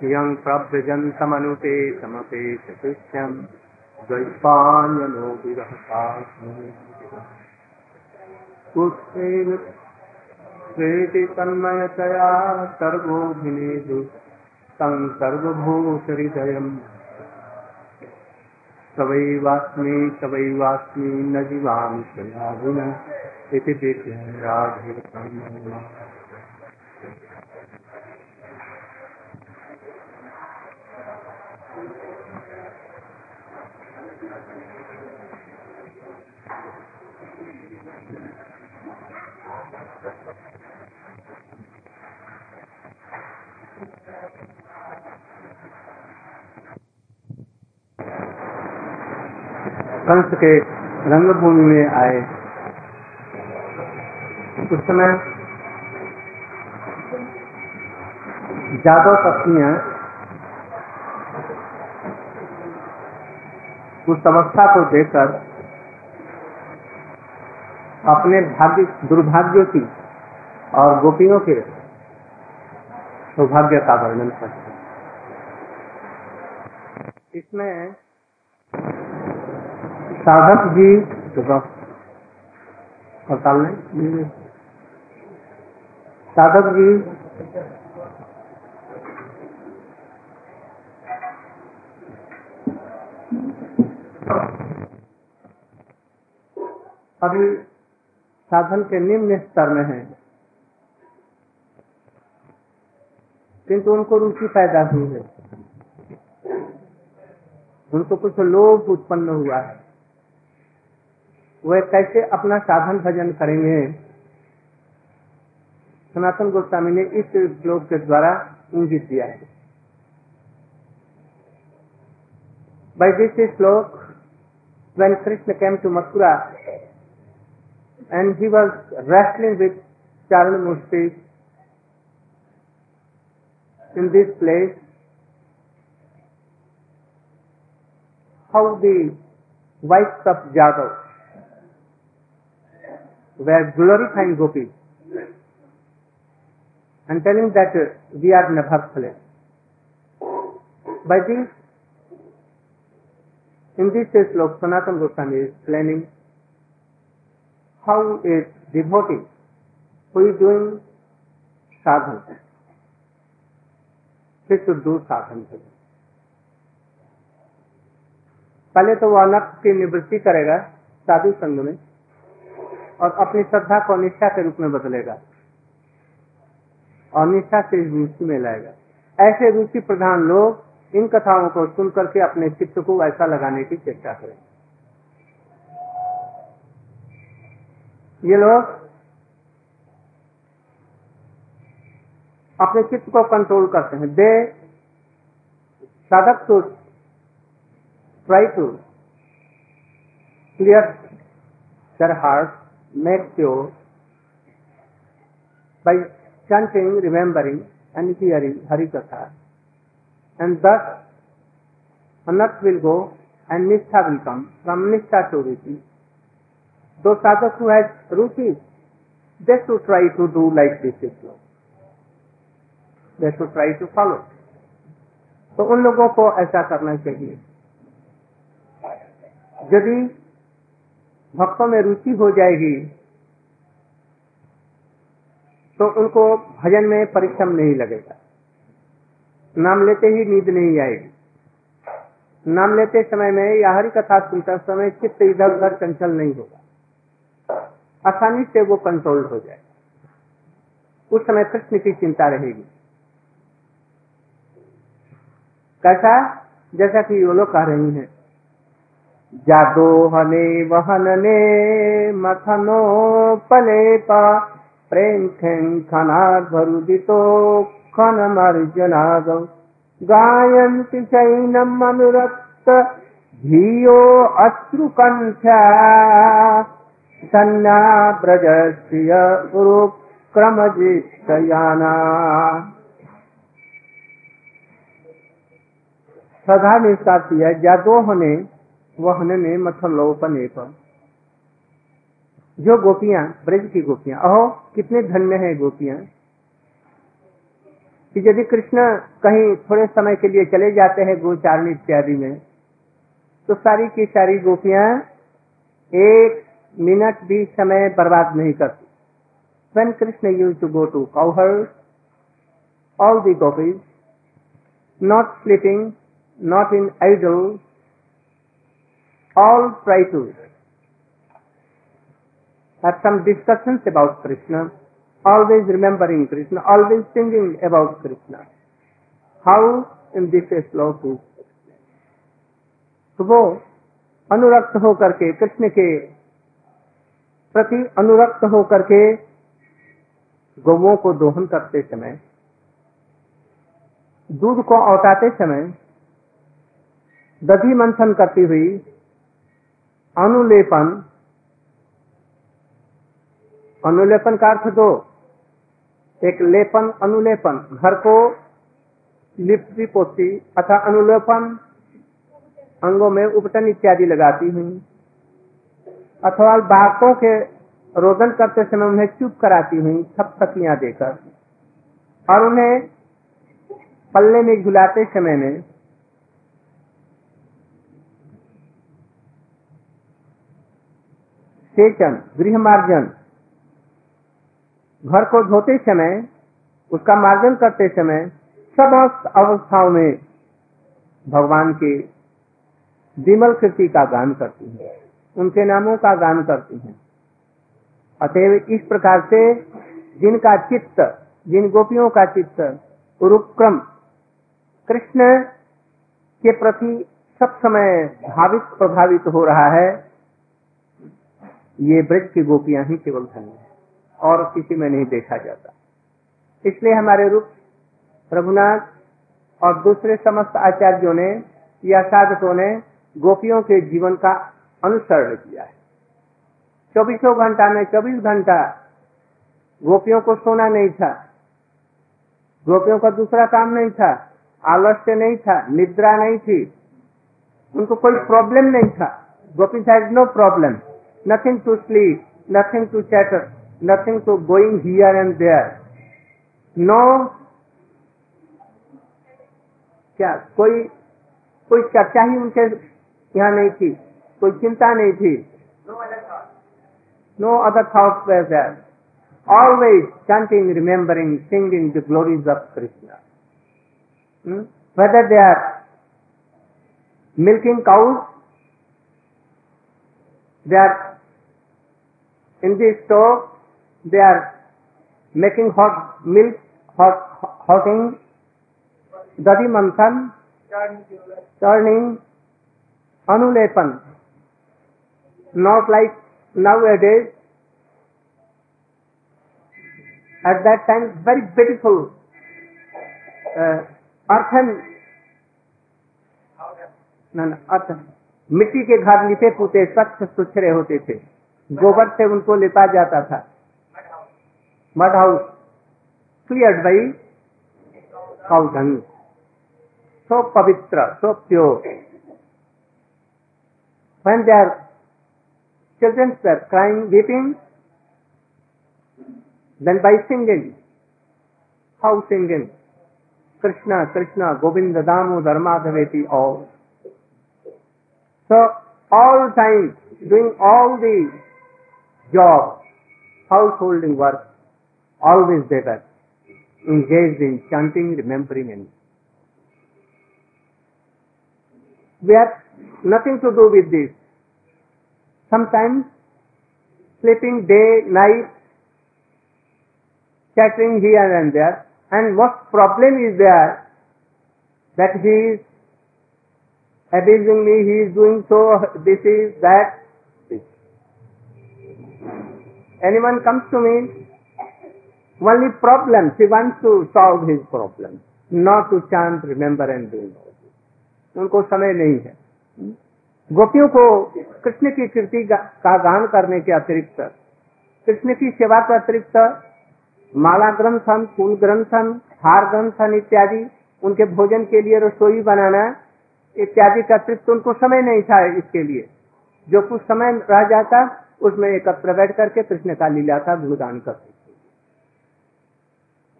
यं प्रव्रजन्तमनुपे समपेशकृत्यं द्वैपायनो विरहपात्मेन प्रेति तन्मयतया सर्वोऽभिनेदु तं सर्वभूतहृदयम्। सवैवास्मि सवैवास्मि न जीवामि स्वयाविन इति विद्याराधे कंस के रंगभूमि में आए। उस समय जादव पत्नियाँ उस अवस्था को देखकर अपने भाग्य, दुर्भाग्यों की और गोपियों के सौभाग्य का वर्णन करते इसमें साधक जी हड़ताल में साधक जी अभी साधन के निम्न स्तर में है। किंतु उनको रुचि पैदा हुई है। उनको कुछ लोभ उत्पन्न हुआ है। वे कैसे अपना साधन भजन करेंगे? सनातन गोस्वामी ने इस श्लोक के द्वारा इंगित किया है। Shloka when Krishna came to Mathura and he was wrestling with Charan Murthy in this place how the wife of जागव were glorifying gopis and telling that uh, we are Nabhaksale. By this, in this slok, Sanatan Goswami is explaining how a devotee who is doing sadhana, he should do sadhana. पहले तो वह नक्ष की निवृत्ति करेगा साधु संघ में और अपनी श्रद्धा को निष्ठा के रूप में बदलेगा। और निष्ठा से रुचि में लाएगा। ऐसे रुचि प्रधान लोग इन कथाओं को सुन करके अपने चित्त को ऐसा लगाने की चेष्टा करें। ये लोग अपने चित्त को कंट्रोल करते हैं। दे साधक to try to clear their heart, make pure by chanting, remembering and hearing Hari Katha. And thus Anat will go and Nishtha will come. From Nishtha to Ruchi. Those sadhaks who has Ruchi, they should try to do like this slow. They should try to follow. तो उन लोगों को ऐसा करना चाहिए यदि भक्तों में रुचि हो जाएगी तो उनको भजन में परिश्रम नहीं लगेगा। नाम लेते ही नींद नहीं आएगी। नाम लेते समय में या हरि कथा सुनते समय चित्त इधर उधर चंचल नहीं होगा। आसानी से वो कंट्रोल हो जाए उस समय कृष्ण की चिंता रहेगी। कैसा? जैसा कि वो लोग कह रही हैं जादो हने वहनने मथनो पलेपा प्रेम खना भरुदितो खन मर्जनाग। गायन्ति चैनम् अनुरक्त धियो अश्रुकण्ठा सन्ना ब्रजस्त्रिय क्रमजिष्टयाना सदा ने इसका किया जादोह ने वहन ने मथलोपने पर जो गोपियाँ ब्रज की गोपियाँ अहो कितने धन्य है गोपियाँ? कि यदि कृष्ण कहीं थोड़े समय के लिए चले जाते हैं गोचारण इत्यादि में तो सारी की सारी गोपियाँ एक मिनट भी समय बर्बाद नहीं करती। When Krishna used to go to cowherd, all the gopis not sleeping not in idle, all try to have some discussions about Krishna, always remembering Krishna, always thinking about Krishna. How in this श्लोक is तो वो अनुरक्त होकर के कृष्ण के प्रति अनुरक्त होकर के गौओं को दोहन करते समय दूध को औटाते समय दधी मंथन करती हुई अनुलेपन। अनुलेपन का अर्थ दो। एक लेपन, अनुलेपन। घर को लिपती पोती अथा अनुलेपन, अंगों में उपटन इत्यादि लगाती हुई। अथवा बाकों के रोदन करते समय उन्हें चुप कराती हुई थप थकियाँ देकर। और उन्हें पल्ले में झुलाते समय में सेचन गृह मार्जन घर को धोते समय, उसका मार्जन करते समय सब अवस्थाओं में भगवान के विमल कृति का गान करती है। उनके नामों का गान करती है। अतएव इस प्रकार से जिनका चित्त, जिन गोपियों का चित्त, उरुक्रम, कृष्ण के प्रति सब समय भावित, प्रभावित हो रहा है ये ब्रज की गोपियाँ ही केवल धन्य है, और किसी में नहीं देखा जाता। इसलिए हमारे रूप रघुनाथ और दूसरे समस्त आचार्यों ने, या साधकों ने, गोपियों के जीवन का अनुसरण किया है। चौबीसों घंटा में चौबीस घंटा गोपियों को सोना नहीं था, गोपियों का दूसरा काम नहीं था, आलस्य नहीं था, निद्रा नहीं थी, उनको कोई प्रॉब्लम नहीं था। Gopi has no problem nothing to sleep nothing to chatter nothing to going here and there no क्या कोई कोई चर्चा ही उनके यहाँ नहीं थी कोई चिंता नहीं थी No other thoughts were there. Always chanting, remembering, singing the glories of Krishna. Hmm? Whether they are milking cows, they are in the stove, they are making hot milk, hot, hotting, dadi manthan, turning, anulepan. Not like nowadays, at that time, very beautiful uh, earthen न अर्थ मिट्टी के घर लिपे पुते स्वच्छ सुथरे होते थे गोबर से उनको लेपा जाता था। मड हाउस, क्लियर भाई? कौधंग सो पवित्र, so pure. When they are children पर crying weeping then by singing how singing Krishna Krishna Govind दामो धर्माधवेती all so all time doing all the job, householding work, always they were engaged in chanting, remembering and we have nothing to do with this. Sometimes sleeping day, night, chattering here and there. And what problem is there? That he is abusing me, he is doing so, this is that. Anyone comes to me, only problems, he wants to solve his problem, not to chant, remember and do all. उनको समय नहीं है गोपियों को कृष्ण की कीर्ति का गान करने के अतिरिक्त कृष्ण की सेवा के अतिरिक्त माला ग्रंथन फूल ग्रंथन हार ग्रंथन इत्यादि उनके भोजन के लिए रसोई बनाना इत्यादि का अतिरिक्त उनको समय नहीं था इसके लिए जो कुछ समय रह जाता उसमें एकत्र बैठ करके कृष्ण का लीला था गुणगान करते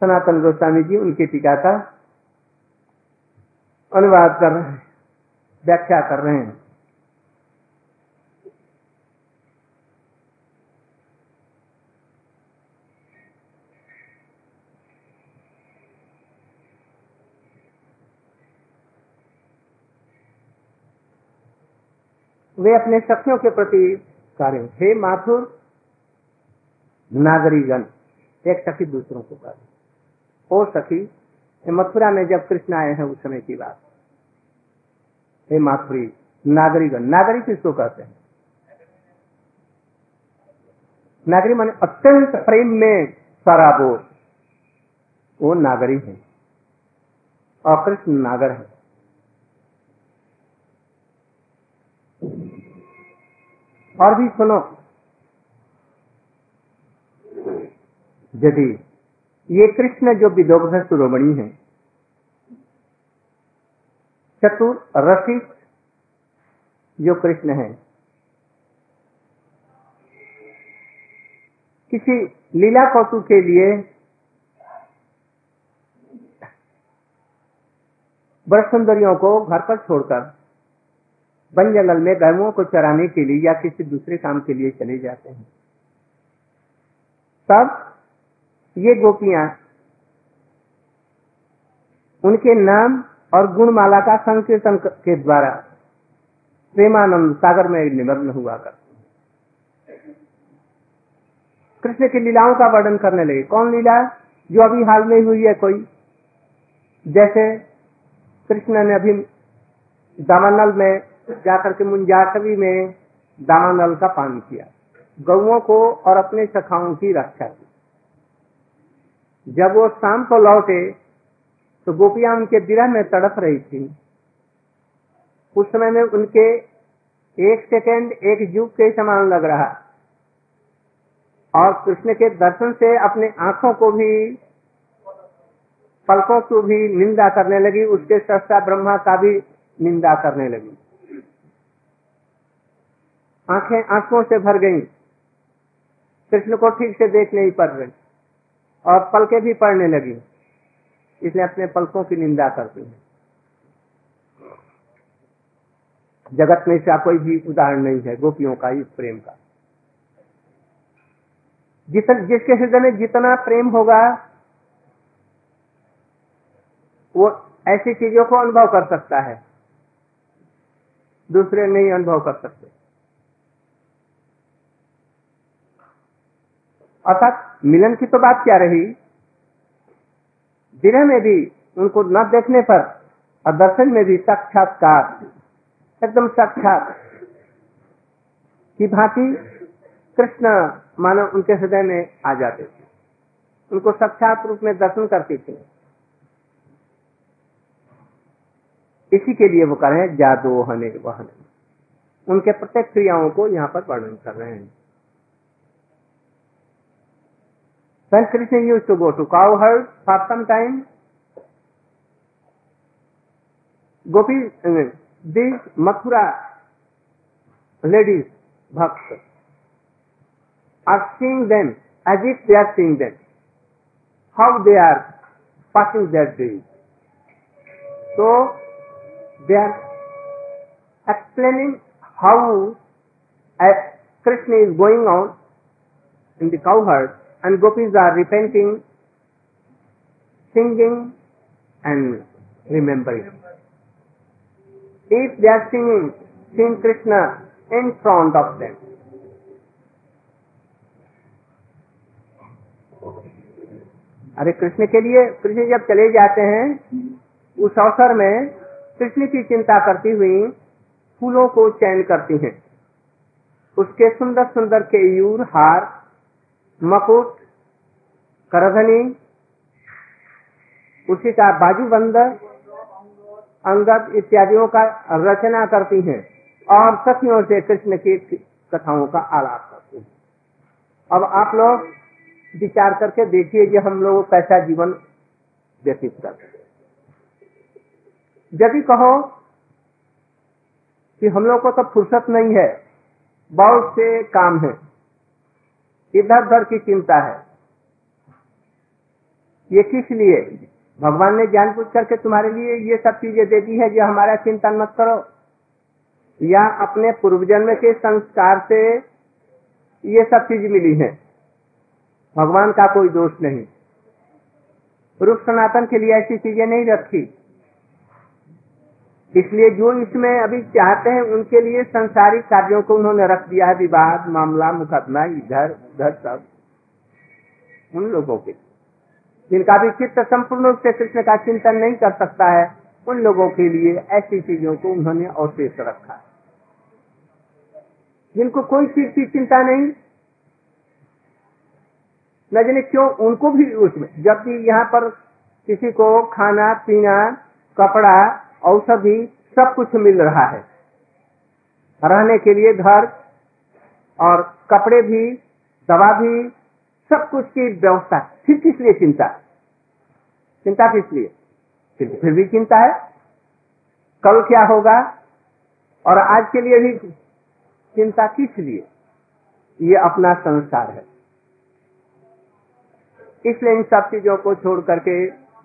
सनातन गोस्वामी जी उनकी टीका का अनुवाद कर रहे हैं, व्याख्या कर रहे हैं। वे अपने सखियों के प्रति कार्य हे। माथुर नागरीगण एक सखी दूसरों को कर ओ सखी, मथुरा में जब कृष्ण आए हैं, उस समय की बात। हे माथुरी नागरीगण नागरी किसको कहते हैं? नागरी माने अत्यंत प्रेम में सराबोर वो नागरी है। और कृष्ण नागर है। और भी सुनो। यदि ये कृष्ण जो विदोग्ध शिरोमणि है, चतुर रसिक जो कृष्ण है, किसी लीला कौतुक के लिए बड़ सुंदरियों को घर पर छोड़कर वन जंगल में गायों को चराने के लिए या किसी दूसरे काम के लिए चले जाते हैं। तब ये गोपियाँ उनके नाम और गुणमाला का संकीर्तन के द्वारा प्रेमानंद सागर में निमग्न हुआ कर कृष्ण की लीलाओं का वर्णन करने लगे। कौन लीला? जो अभी हाल में हुई है कोई? जैसे कृष्ण ने अभी दामानल में जाकर के मुंजाटवी में दामानल का पान किया। गौओं को और अपने सखाओं की रक्षा की। जब वो शाम को लौटे तो गोपियाँ उनके विरह में तड़प रही थी। उस समय में उनके एक सेकेंड एक युग के समान लग रहा। और कृष्ण के दर्शन से अपने आँखों को भी, पलकों को भी निंदा करने लगी। उसके सस्ता ब्रह्मा का भी निंदा करने लगी। आँखें आँखों से भर गईं। कृष्ण को ठीक से देख नहीं पड़ रही और पलके भी पड़ने लगी। इसलिए अपने पलकों की निंदा करती है जगत में इसका कोई भी उदाहरण नहीं है, गोपियों का, इस प्रेम का। जितन, जिसके हृदय में जितना प्रेम होगा, वो ऐसी चीज़ों को अनुभव कर सकता है। दूसरे नहीं अनुभव कर सकते। अर्थात मिलन की तो बात क्या रही? दिने में भी उनको न देखने पर और दर्शन में भी साक्षात्कार, एकदम साक्षात की भांति कृष्ण मानव उनके हृदय में आ जाते थे। उनको साक्षात रूप में दर्शन करते थे। इसी के लिए वो कह रहे हैं, जादो हने वहन उनके प्रत्येक क्रियाओं को यहाँ पर वर्णन कर रहे हैं। When Krishna used to go to cowherd for some time, Gopis, uh, these Mathura ladies, bhaktas, are seeing them as if they are seeing them, how they are passing their days. So, they are explaining how Krishna is going on in the cowherd and gopis are repenting, singing and remembering. If they are singing, sing Krishna in front of them. अरे कृष्ण के लिए कृष्ण जब चले जाते हैं उस अवसर में कृष्ण की चिंता करती हुई फूलों को चयन करती हैं उसके सुंदर सुंदर केयूर हार मकुट, करधनी, उसी का बाजूबंद अंगद इत्यादियों का रचना करती हैं और सखियों से कृष्ण की कथाओं का आलाप करती हैं। अब आप लोग विचार करके देखिए कि हम लोग कैसा जीवन व्यतीत करते यदि कहो कि हम लोग को तो फुर्सत नहीं है, बहुत से काम है। इधर उधर की चिंता है? ये किस लिए? भगवान ने ज्ञान पूछ करके तुम्हारे लिए ये सब चीज़ें दे दी है जो हमारा चिंतन मत करो। या अपने पूर्व जन्म के संस्कार से ये सब चीज़ मिली है। भगवान का कोई दोष नहीं। रूप सनातन के लिए ऐसी चीज़ें नहीं रखी। इसलिए जो इसमें अभी चाहते हैं, उनके लिए संसारिक कार्यों को उन्होंने रख दिया है, विवाद, मामला, मुकदमा, इधर, उधर सब। उन लोगों के जिनका भी चित्त संपूर्ण रूप से कृष्ण का चिंतन नहीं कर सकता है, उन लोगों के लिए ऐसी चीज़ों को उन्होंने अवशेष रखा जिनको कोई चीज़ की चिंता नहीं न जाने क्यों? उनको भी उसमें, जबकि यहाँ पर किसी को खाना, पीना, कपड़ा औषधि सब कुछ मिल रहा है। रहने के लिए घर और कपड़े भी दवा भी सब कुछ की व्यवस्था। फिर किस लिए चिंता? चिंता किस लिए? फिर, भी चिंता है। कल क्या होगा? और आज के लिए भी चिंता किस लिए? ये अपना संसार है। इसलिए इन सब चीज़ों को छोड़ करके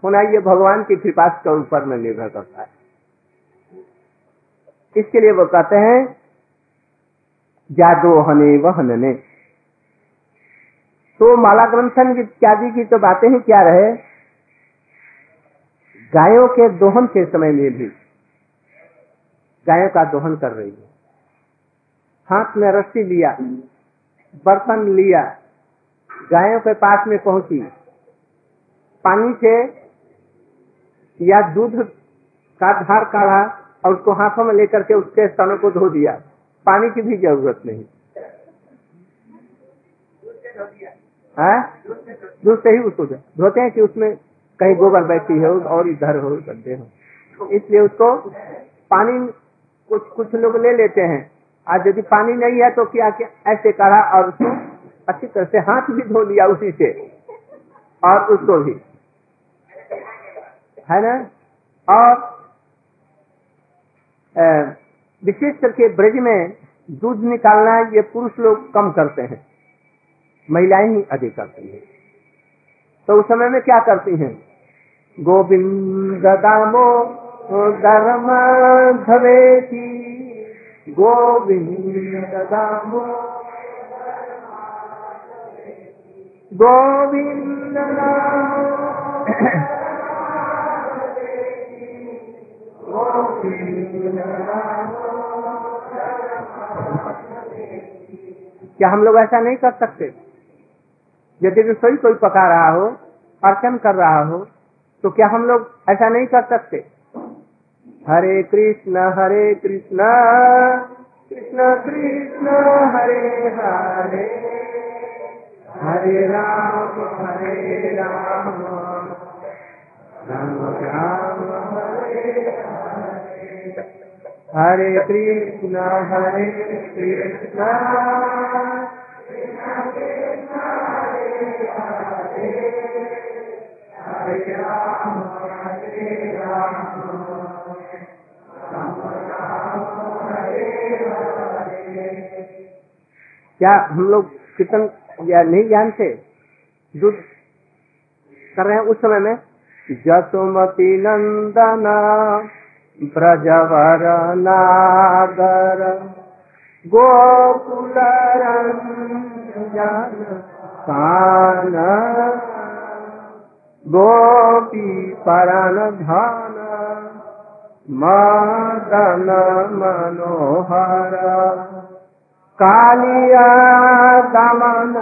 होना ये भगवान की कृपा के ऊपर में निर्भर करता है। इसके लिए वो कहते हैं? जादो हने वहनने तो माला ग्रंथन इत्यादि की तो बातें ही क्या रहे? गायों के दोहन के समय में भी। गायों का दोहन कर रही है। हाथ में रस्सी लिया, बर्तन लिया, गायों के पास में पहुँची। पानी से या दूध का धार काढ़ा और उसको हाथों में लेकर के उसके स्तनों को धो दिया। पानी की भी ज़रूरत नहीं। दूध से ही उसको धोते हैं कि उसमें कहीं गोबर बैठी हो और इधर हो गड्ढे हो। इसलिए उसको पानी कुछ कुछ लोग ले लेते हैं। आज यदि पानी नहीं है तो क्या क्या ऐसे करा और उसको अच्छी तरह से हाथ भी धो लिया उसी से। और उसको भी। है ना? और विशेष करके ब्रज में दूध निकालना, ये पुरुष लोग कम करते हैं। महिलाएँ ही अधिक करती हैं। तो उस समय में क्या करती हैं? गोविंद दामो धर्म धवेती। गोविंद दामो गोविंद क्या हम लोग ऐसा नहीं कर सकते? यदि रसोई कोई पका रहा हो, अर्चन कर रहा हो तो क्या हम लोग ऐसा नहीं कर सकते? हरे कृष्ण हरे कृष्ण कृष्ण कृष्ण, हरे हरे हरे राम हरे राम राम राम, हरे हरे हरे कृष्ण, हरे हरे क्या हम लोग कीर्तन या नहीं जानते? दूध कर रहे हैं उस समय में? जसुमती नंदना। ब्रजवर नागर गोकुल कान गोपी परन धन मदन मनोहर, कालिया दमन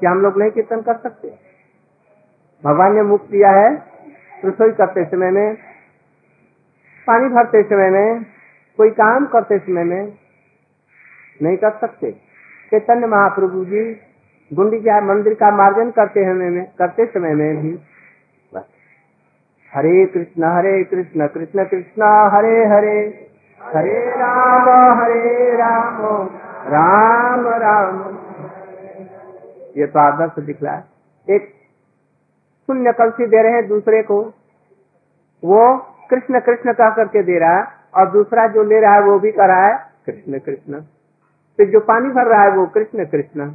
क्या हम लोग नहीं कीर्तन कर सकते भगवान ने मुक्त दिया है। रसोई करते समय में, पानी भरते समय में, कोई काम करते समय में नहीं कर सकते। चैतन्य महाप्रभु जी गुंडीचा मंदिर का मार्जन करते समय में, करते समय में भी बस। हरे कृष्ण हरे कृष्ण कृष्ण कृष्ण, हरे हरे। हरे राम हरे राम राम राम। ये तो आदर्श दिख रहा है। एक शून्य कलसी दे रहे हैं दूसरे को। वो कृष्ण कृष्ण कह करके दे रहा है और दूसरा जो ले रहा है वो भी कर रहा है कृष्ण कृष्ण। फिर जो पानी भर रहा है वो कृष्ण कृष्ण।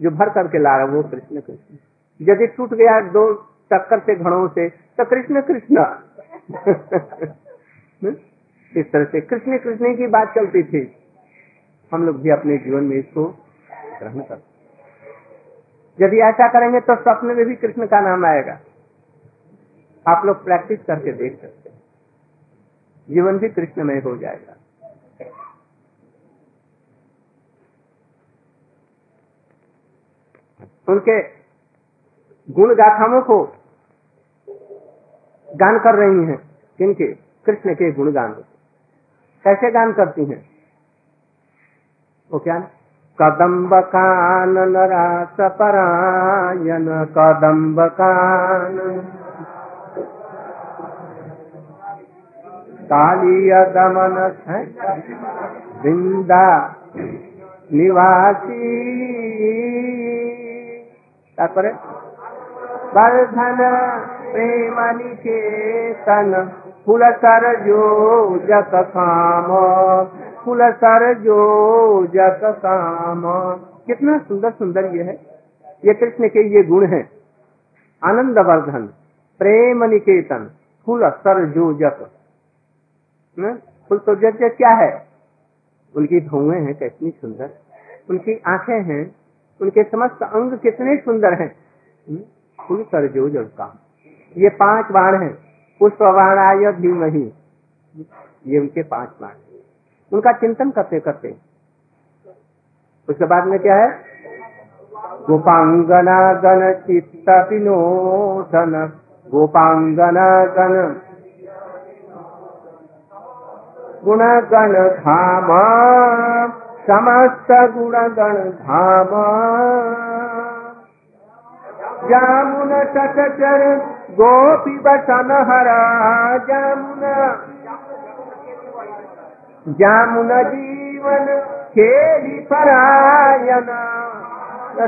जो भर करके ला रहा है वो कृष्ण कृष्ण। यदि टूट गया दो टक्कर से घड़ों से तो कृष्ण कृष्ण। इस तरह से कृष्ण कृष्ण की बात चलती थी। हम लोग भी अपने जीवन में इसको ग्रहण करते यदि ऐसा करेंगे तो स्वप्न में भी कृष्ण का नाम आएगा। आप लोग प्रैक्टिस करके देख सकते हैं। जीवन भी कृष्णमय हो जाएगा। उनके गुण गाथाओं को गान कर रही हैं किनके कृष्ण के गुणगान कैसे गान करती हैं? वो क्या कदम्ब कानन रास परायन कदम्ब कान कालिय दमन है वृंदा निवासी তারপরে वर्धन प्रेम निकेतन फूल सर जो जत काम फूल सर जो जत काम कितना सुंदर सुंदर ये है। ये कृष्ण के ये गुण हैं। आनंद वर्धन प्रेम निकेतन, फूल सर जो जत फूल तो जत क्या है? उनकी भौएँ हैं, कितनी सुंदर। उनकी आँखें हैं, उनके समस्त अंग कितने सुंदर हैं। फूल फुल कर जो का। ये पाँच बाण हैं। पुष्प बाण आय वही ये उनके पाँच बाण उनका चिंतन करते करते। उसके बाद में क्या है? गोपांगना गण चित्त विनोदन। गोपांगना गण गुण गण धाम। समस्त गुण गण धाम। जामुन तटचर गोपी बसन हरा जामुन जामुन जीवन खेली परायण।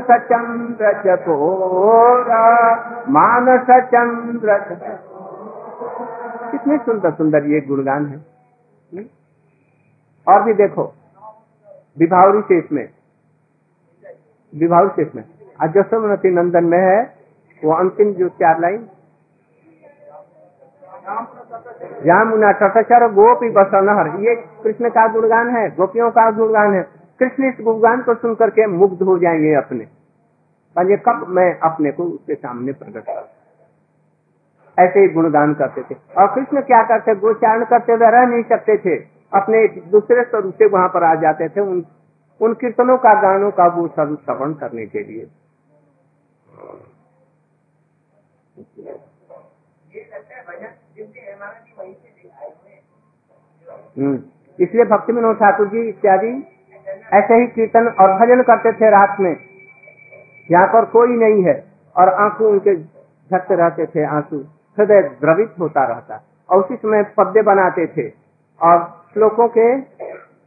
सचंद्र चकोरा मानस चंद्र कितने सुंदर सुंदर ये गुणगान है। हम्म? और भी देखो, विभावरी शेष में। विभावरी शेष में। आज जसोमती नंदन में है, वो अंतिम जो चार लाइन जामुना तटचर गोपी बसनहर ये कृष्ण का गुणगान है गोपियों का गुणगान है। कृष्ण इस गुणगान को सुन करके मुग्ध हो जाएँगे अपने। ये कब मैं अपने को उसके सामने प्रकट कर ऐसे ही गुणगान करते थे। और कृष्ण क्या करते? गोचारण करते हुए रह नहीं सकते थे। अपने दूसरे स्वरूप से वहाँ पर आ जाते थे। उन उन कीर्तनों का गानों का वो सब श्रवण करने के लिए। हम्म, इसलिए भक्ति विनोद ठाकुर जी इत्यादि ऐसे ही कीर्तन और भजन करते थे रात में। यहाँ पर कोई नहीं है और आँसू उनके झटते रहते थे, आँसू हृदय द्रवित होता रहता। और उसी समय पद्य बनाते थे और श्लोकों के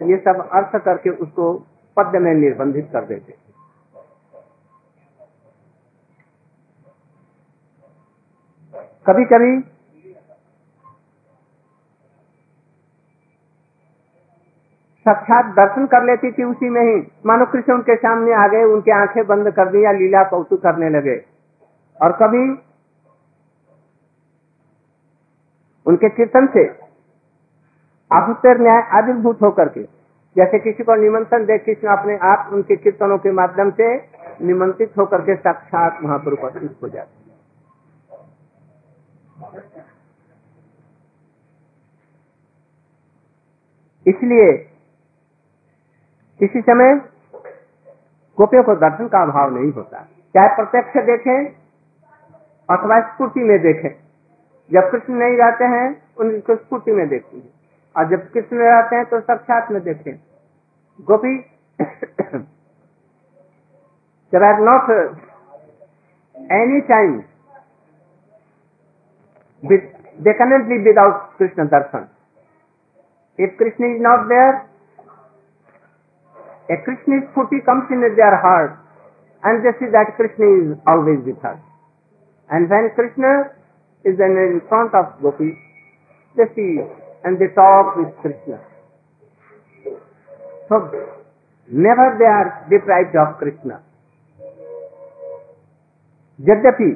ये सब अर्थ करके उसको पद्य में निर्बंधित कर देते थे। कभी कभी साक्षात दर्शन कर लेती थी उसी में ही। मानो कृष्ण उनके सामने आ गए, उनकी आँखें बंद कर दी या लीला कौतुक करने लगे। और कभी उनके कीर्तन से आभुतर न्याय आविर्भूत होकर के, जैसे किसी को निमंत्रण दे, कृष्ण अपने आप उनके कीर्तनों के माध्यम से निमंत्रित होकर के साक्षात वहाँ पर उपस्थित हो जाते इसलिए किसी समय गोपियों को दर्शन का अभाव नहीं होता। चाहे प्रत्यक्ष देखें अथवा स्फूर्ति में देखें। जब कृष्ण नहीं रहते हैं उनको स्फूर्ति में देखती है। और जब कृष्ण में रहते हैं तो साक्षात में देखें। गोपी जब have not any time they cannot live without Krishna darshan. If Krishna is not there, a Krishna Phuti comes in their heart and they see that Krishna is always with us. And when Krishna is in front of Gopi, they see and they talk with Krishna. So never they are deprived of Krishna. यद्यपि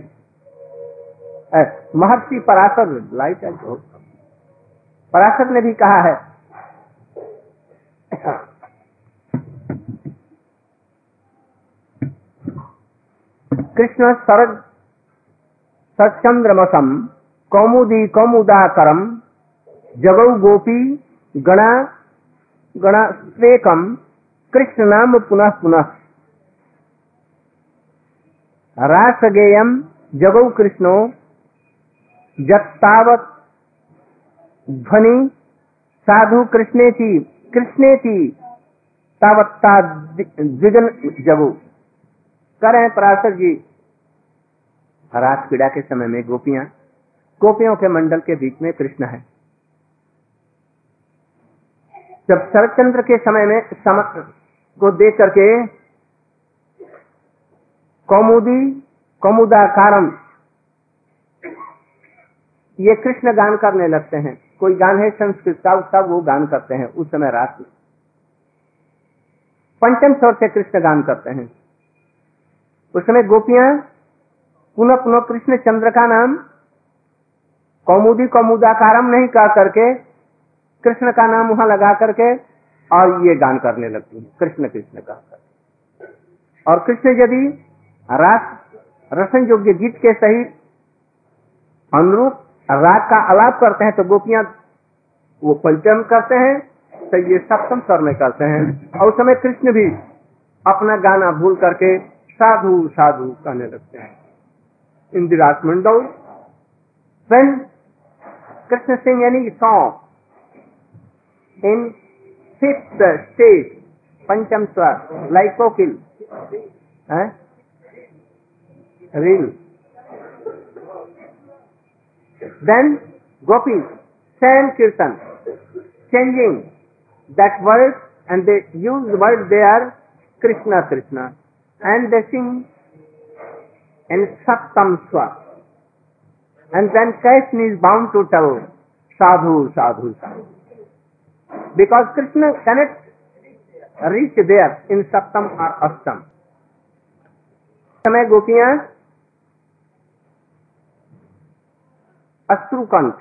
अ, महर्षि Parashar light Parashar ने भी कहा है कृष्ण सरग सचंद्रमसम कौमुदी कौमुदाकरम जगौ गोपी गणा गणस्वेकम कृष्ण नाम पुनः पुनः। रासगेयम जगौ कृष्णो जत्तावत ध्वनि साधु कृष्णेति कृष्णेति तावत्ता द्विगन करें पराशर जी रास पीड़ा के समय में गोपियाँ, गोपियों के मंडल के बीच में कृष्ण है। जब शरदचंद्र के समय में सम को देख करके कौमुदी, कौमुदाकारम, ये कृष्ण गान करने लगते हैं। कोई गान है संस्कृत का, उसका वो गान करते हैं उस समय रात में। पंचम स्वर से कृष्ण गान करते हैं। उस समय गोपियाँ पुनः पुनः कृष्ण चंद्र का नाम कौमुदी कौमुदाकारम नहीं कह करके, कृष्ण का नाम वहाँ लगा करके, और ये गान करने लगती है। कृष्ण कृष्ण कह और कृष्ण यदि रास रसन योग्य गीत के सहित अनुरूप राग का आलाप करते हैं तो गोपियाँ वो पंचम करते हैं तो ये सप्तम स्वर में करते हैं। और उस समय कृष्ण भी अपना गाना भूल करके साधु साधु कहने लगते हैं। इंदिराज मंडल वेन कृष्ण सिंह यानी सॉन्ग इन फिफ्थ स्टेट पंचम स्वर लाइकोकिल reel then gopi sang kirtan changing that word and they use word they are Krishna Krishna and sing in Saptam Swar. And then Krishna is bound to tell sadhu, sadhu, sadhu. Because Krishna cannot reach there in Saptam or Astam. समय गोपियाँ अश्रु कंठ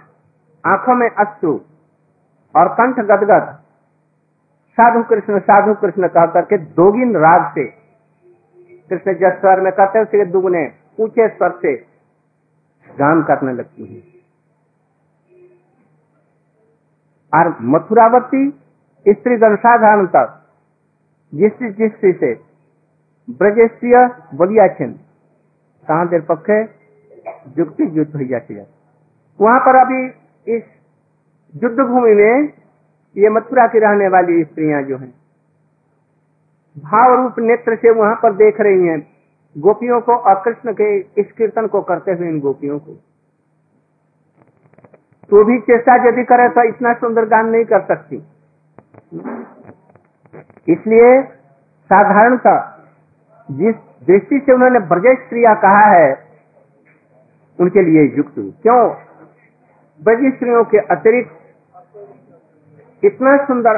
आँखों में अश्रु और कंठ गदगद साधु कृष्ण साधु कृष्ण कह करके दोगिन राग से कृष्ण जिस स्वर में कहते हैं, उसके दुगने, ऊँचे स्वर से। गान करने लगती है। और मथुरावर्ती स्त्री साधारणतः जिस जिस से ब्रजेश्रीय बलिया छिन्न कहाँ देर पक्षे युक्ति युद्ध भैया के वहाँ पर अभी इस युद्ध भूमि में ये मथुरा की रहने वाली स्त्रियाँ जो हैं भाव रूप नेत्र से वहाँ पर देख रही हैं। गोपियों को और कृष्ण के इस कीर्तन को करते हुए इन गोपियों को। तो भी चेष्टा यदि करे तो इतना सुंदर गान नहीं कर सकती। इसलिए साधारणतः जिस दृष्टि से उन्होंने ब्रजेश क्रिया कहा है, उनके लिए युक्त क्यों? ब्रज के अतिरिक्त इतना सुंदर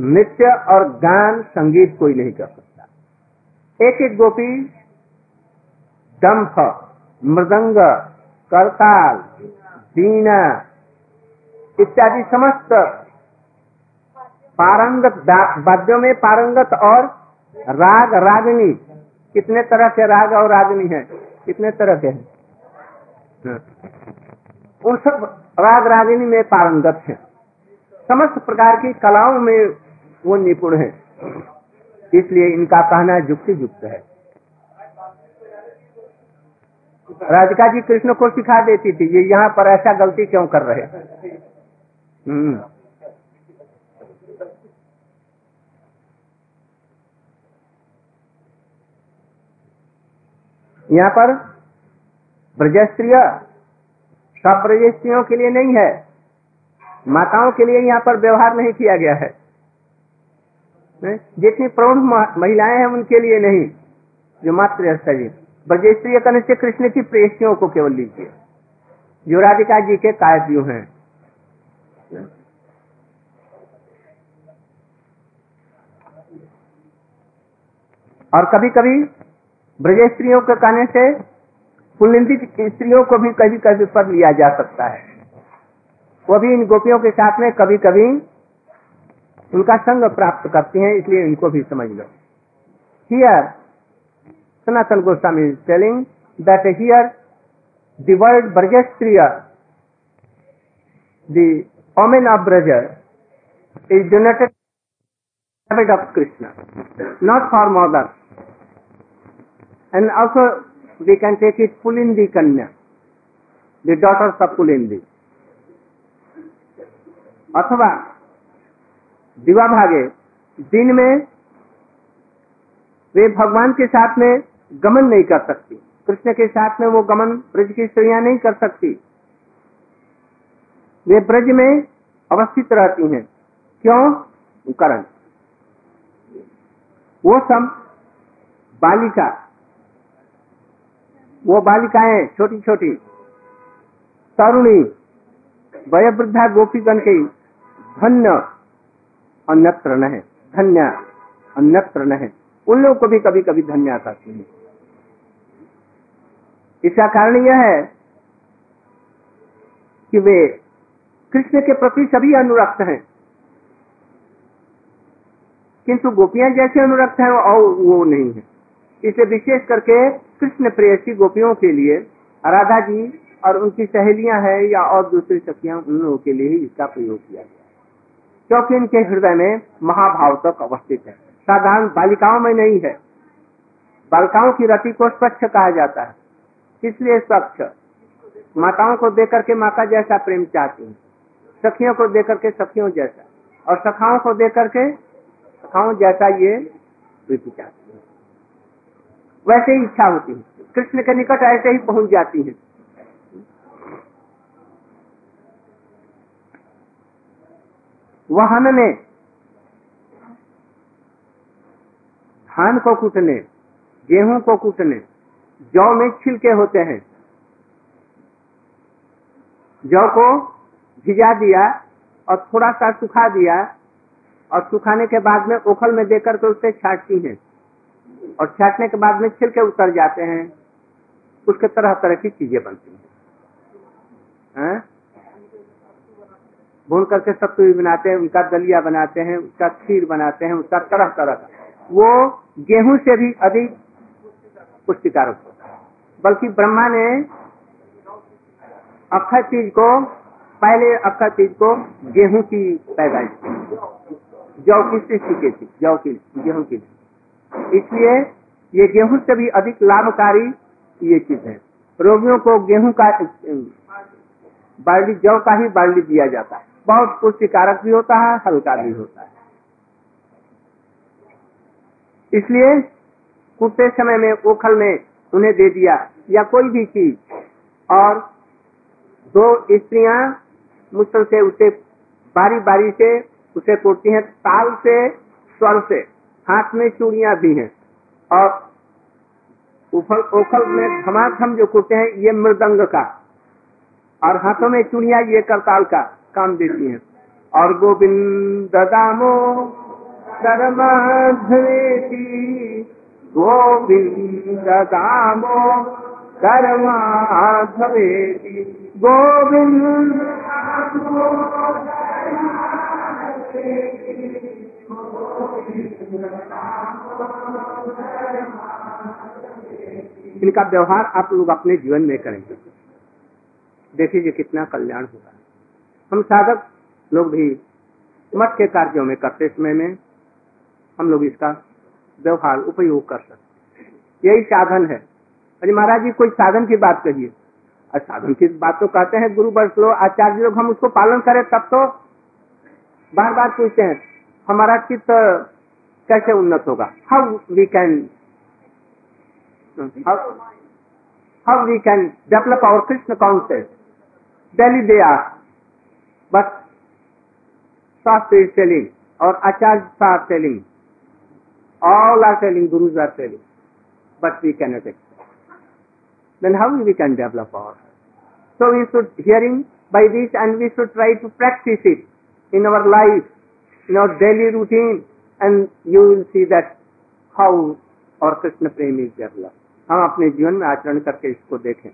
नृत्य और गान संगीत कोई नहीं कर सकता। एक एक गोपी डम्फ मृदंग, करताल बीना इत्यादि समस्त पारंगत वाद्यों में पारंगत और राग, रागनी। कितने तरह के राग और रागनी है? कितने तरह के हैं? उन सब राग, रागिनी में पारंगत है। समस्त प्रकार की कलाओं में वो निपुण है। इसलिए इनका कहना युक्ति युक्त है। राधिका जी कृष्ण को सिखा देती थी, ये यहाँ पर ऐसा गलती क्यों कर रहे हम्म। यहाँ पर ब्रजस्त्रिय सब ब्रजस्त्रियों के लिए नहीं है। माताओं के लिए यहाँ पर व्यवहार नहीं किया गया है। जितनी प्रौढ़ महिलाएँ हैं उनके लिए नहीं, जो मात्र करने से कृष्ण की प्रेस्तियों को केवल लीजिए। जो राधिका जी के कायदू हैं। और कभी कभी ब्रजेश्वरियों के कहने से पुलिंदी स्त्रियों को भी कभी कभी पर लिया जा सकता है। वो भी इन गोपियों के साथ में कभी कभी उनका संग प्राप्त करती हैं इसलिए इनको भी समझ लो here Sanatan Goswami is telling that here the word Brajastriya, the woman of Braja, is denoted habit of Krishna, not for mother. And also we can take it Pulindi Kanya, the daughters of Pulindi. अथवा दिवा भागे। दिन में वे भगवान के साथ में गमन नहीं कर सकती। कृष्ण के साथ में वो गमन ब्रज की स्त्रियाँ नहीं कर सकती। वे ब्रज में अवस्थित रहती हैं। क्यों? करण वो सब बालिका। वो बालिकाएँ छोटी छोटी तरुणी, वयोवृद्धा गोपीगण के धन्य अन्यत्र न है, धन्य, अन्यत्र न है। उन लोगों को भी कभी कभी धन्य करती है। इसका कारण यह है कि वे कृष्ण के प्रति सभी अनुरक्त हैं। किंतु गोपियाँ जैसे अनुरक्त हैं और वो नहीं है। इसे विशेष करके कृष्ण प्रेयसी गोपियों के लिए राधा जी और उनकी सहेलियाँ हैं या और दूसरी सखियाँ उन लोगों के लिए ही इसका प्रयोग किया गया। क्योंकि इनके हृदय में महाभाव तक अवस्थित है। साधारण बालिकाओं में नहीं है। बालिकाओं की रति को स्वच्छ कहा जाता है। इसलिए स्वच्छ। माताओं को देकर के माता जैसा प्रेम चाहती है। सखियों को देकर के सखियों जैसा। और सखाओं को देकर के सखाओं जैसा ये प्रीति चाहती है। वैसे ही इच्छा होती है। कृष्ण के निकट ऐसे ही पहुँच जाती है। वाहन ने। धान को कूटने, गेहूँ को कूटने, जौ में छिलके होते हैं। जौ को भिजा दिया और थोड़ा सा सुखा दिया और सुखाने के बाद में ओखल में देकर के उससे छाटती हैं और छाटने के बाद में छिलके उतर जाते हैं। उसके तरह तरह की चीज़ें बनती हैं? भून करके सब कुछ बनाते हैं, उनका दलिया बनाते हैं उसका खीर बनाते हैं उसका तरह तरह वो गेहूँ से भी अधिक पुष्टिकारक होता है। बल्कि ब्रह्मा ने अक्षय चीज़ को, पहले अक्षय चीज़ को गेहूँ की पैदाइश की। जौ की सृष्टि की थी, जौ की, गेहूँ की। इसलिए ये गेहूँ से भी अधिक लाभकारी ये चीज़ है। रोगियों को गेहूँ का, बार्ली जौ का ही बार्ली दिया जाता है। बहुत पुष्टिकारक भी होता है, हल्का भी होता है। इसलिए कुत्ते समय में ओखल में उन्हें दे दिया, या कोई भी चीज़। और दो स्त्रियाँ मुश्किल से उसे बारी बारी से उसे कोटती हैं, ताल से, स्वर से। हाथ में चूड़ियाँ भी हैं। और उफल ओखल में धमाधम जो कुटते हैं, ये मृदंग का। और हाथों में चूड़िया, ये करताल का। काम देती है। और गोविंद दामो धर्माधवेती गोविंद दामो धर्माधवेती गोविंद इनका व्यवहार आप लोग अपने जीवन में करेंगे। देखिए कितना कल्याण होगा। हम साधक लोग भी मठ के कार्यों में करते समय में हम लोग इसका व्यवहार उपयोग कर सकते यही साधन है। अरे महाराज जी, कोई साधन की बात कहिए। और साधन की बात तो कहते हैं, गुरु वर्ष लोग आचार्य लोग, हम उसको पालन करें तब तो बार बार पूछते हैं, हमारा चित्त कैसे उन्नत होगा? How we can how we can develop our Krishna concept daily they are shastra is telling और acharya are telling all are telling gurus are telling but we cannot accept then how we can develop our so we should hearing by this and we should try to practice it in our life in our daily routine and you will see that how our krishna prem is developed हम अपने जीवन में आचरण करके इसको देखें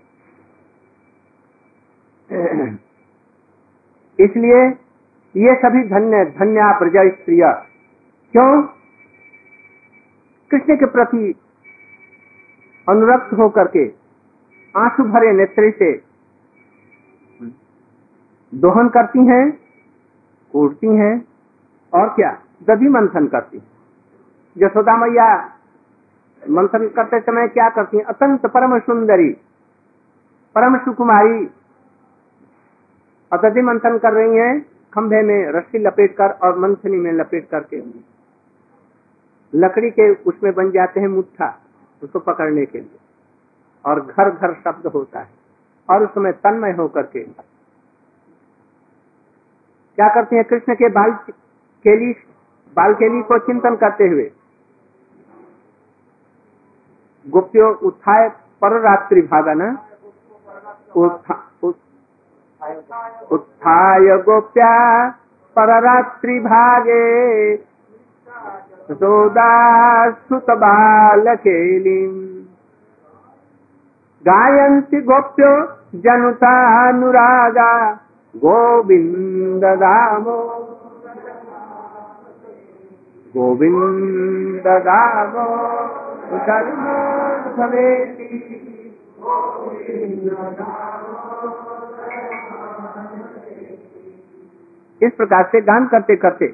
इसलिए ये सभी धन्य धन्य प्रजा स्त्रिय। क्यों? कृष्ण के प्रति अनुरक्त होकर के आँसू भरे नेत्र से दोहन करती हैं, कूटती हैं, और क्या? दधी मंथन करती हैं। यशोदा मैया मंथन करते समय क्या करती हैं? अत्यंत परम सुंदरी, परम सुकुमारी अदधि मंथन कर रही हैं, खंभे में रस्सी लपेट कर और मंथनी में लपेट करके। लकड़ी के उसमें बन जाते हैं मुठ्ठा उसको पकड़ने के लिए। और घर घर शब्द होता है, और उस समय तन्मय होकर के। क्या करते हैं, कृष्ण के बाल केली बाल केली को चिंतन करते हुए। गुप्त्यो, उत्थाय पर रात्रि भागा भागन उत्थाय गोप्या पररात्रि भागे सुत बाल केलीम गायन्ति गोप्यो जनुतानुरागा गोविंद दामो गोविंद दामो इस प्रकार से गान करते करते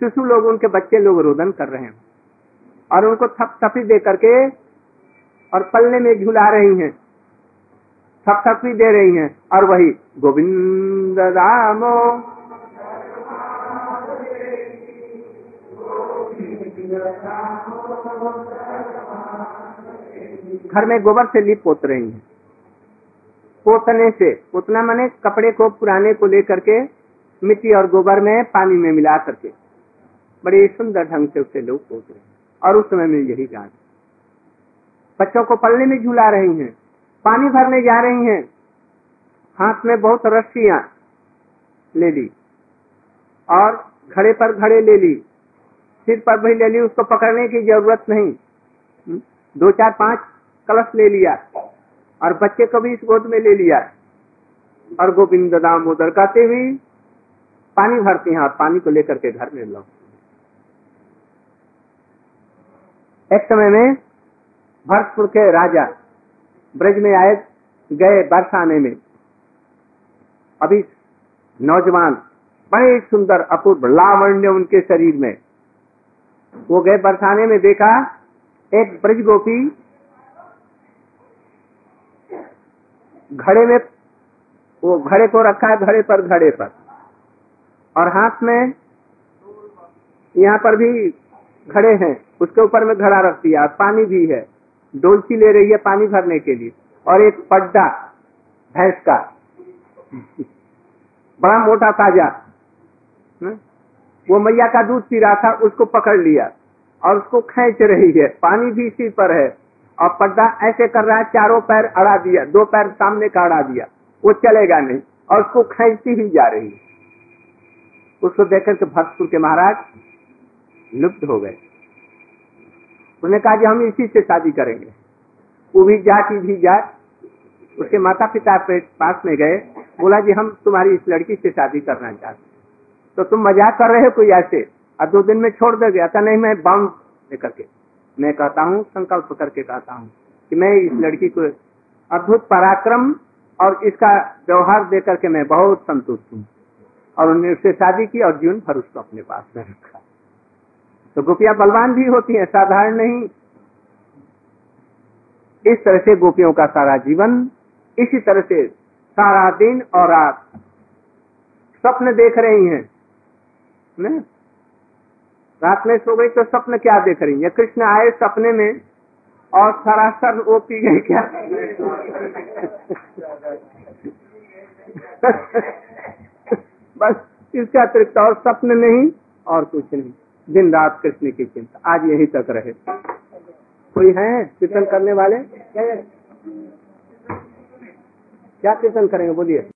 शिशु लोग, उनके बच्चे लोग रोदन कर रहे हैं। और उनको थप थपी दे करके और पल्ले में झुला रही हैं। थप थपी दे रही हैं। और वही गोविंद रामो। घर में गोबर से लिप पोत रही हैं। पोतने से, पोतना मैंने कपड़े को, पुराने को लेकर के मिट्टी और गोबर में पानी में मिला करके बड़े सुंदर ढंग से उसे लोग पोत रहे और उस समय में यही जान बच्चों को पलने में झूला रही हैं पानी भरने जा रही हैं। हाथ में बहुत रस्सियाँ ले ली और घड़े पर घड़े ले ली। सिर पर भी ले ली उसको पकड़ने की ज़रूरत नहीं। हम्म, दो चार पाँच कलश ले लिया और बच्चे को भी इस गोद में ले लिया। और गोविंद दामोदर कहते हुए पानी भरती हैं और पानी को लेकर के घर में लो एक समय में भरतपुर के राजा ब्रज में आए गए बरसाने में। अभी नौजवान बड़े सुंदर, अपूर्व, लावण्य उनके शरीर में। वो गए बरसाने में, देखा एक ब्रज गोपी घड़े में, वो घड़े को रखा है घड़े पर घड़े पर। और हाथ में यहाँ पर भी घड़े हैं। उसके ऊपर में घड़ा रख दिया और पानी भी है। डोलची ले रही है पानी भरने के लिए। और एक पड्डा, भैंस का। बड़ा मोटा ताज़ा वो मैया का दूध पी रहा था, उसको पकड़ लिया। और उसको खींच रही है। पानी भी इसी पर है। और पड्डा ऐसे कर रहा है, चारों पैर अड़ा दिया, दो पैर सामने का अड़ा दिया। वो चलेगा नहीं। और उसको खेचती ही जा रही है। उसको देखकर के भक्तपुर के महाराज लुप्त हो गए। उन्होंने कहा कि हम इसी से शादी करेंगे। वो भी जाति भी जात, उसके माता पिता के पास में गए। बोला, जी, हम तुम्हारी इस लड़की से शादी करना चाहते तो तुम मज़ाक कर रहे हो कोई ऐसे? और दो दिन में छोड़ दे गया था नहीं, मैं बाउंड लेकर के, मैं कहता हूँ, संकल्प करके कहता हूँ कि मैं इस लड़की को अद्भुत पराक्रम और इसका व्यवहार देकर के मैं बहुत संतुष्ट हूँ। और उन्होंने उससे शादी की और जीवन भर उसको अपने पास में रखा। तो गोपियाँ बलवान भी होती हैं, साधारण नहीं। इस तरह से गोपियों का सारा जीवन, इसी तरह से सारा दिन और रात स्वप्न देख रही हैं, ने? रात में सो गई तो स्वप्न क्या देख रही है? कृष्ण आए सपने में और सरासर वो पी गए क्या? बस इसके अतिरिक्त और स्वप्न नहीं और कुछ नहीं। दिन रात कृष्ण की चिंता। आज यही तक रहे। कोई है कीर्तन करने वाले? क्या कीर्तन करेंगे? बोलिए।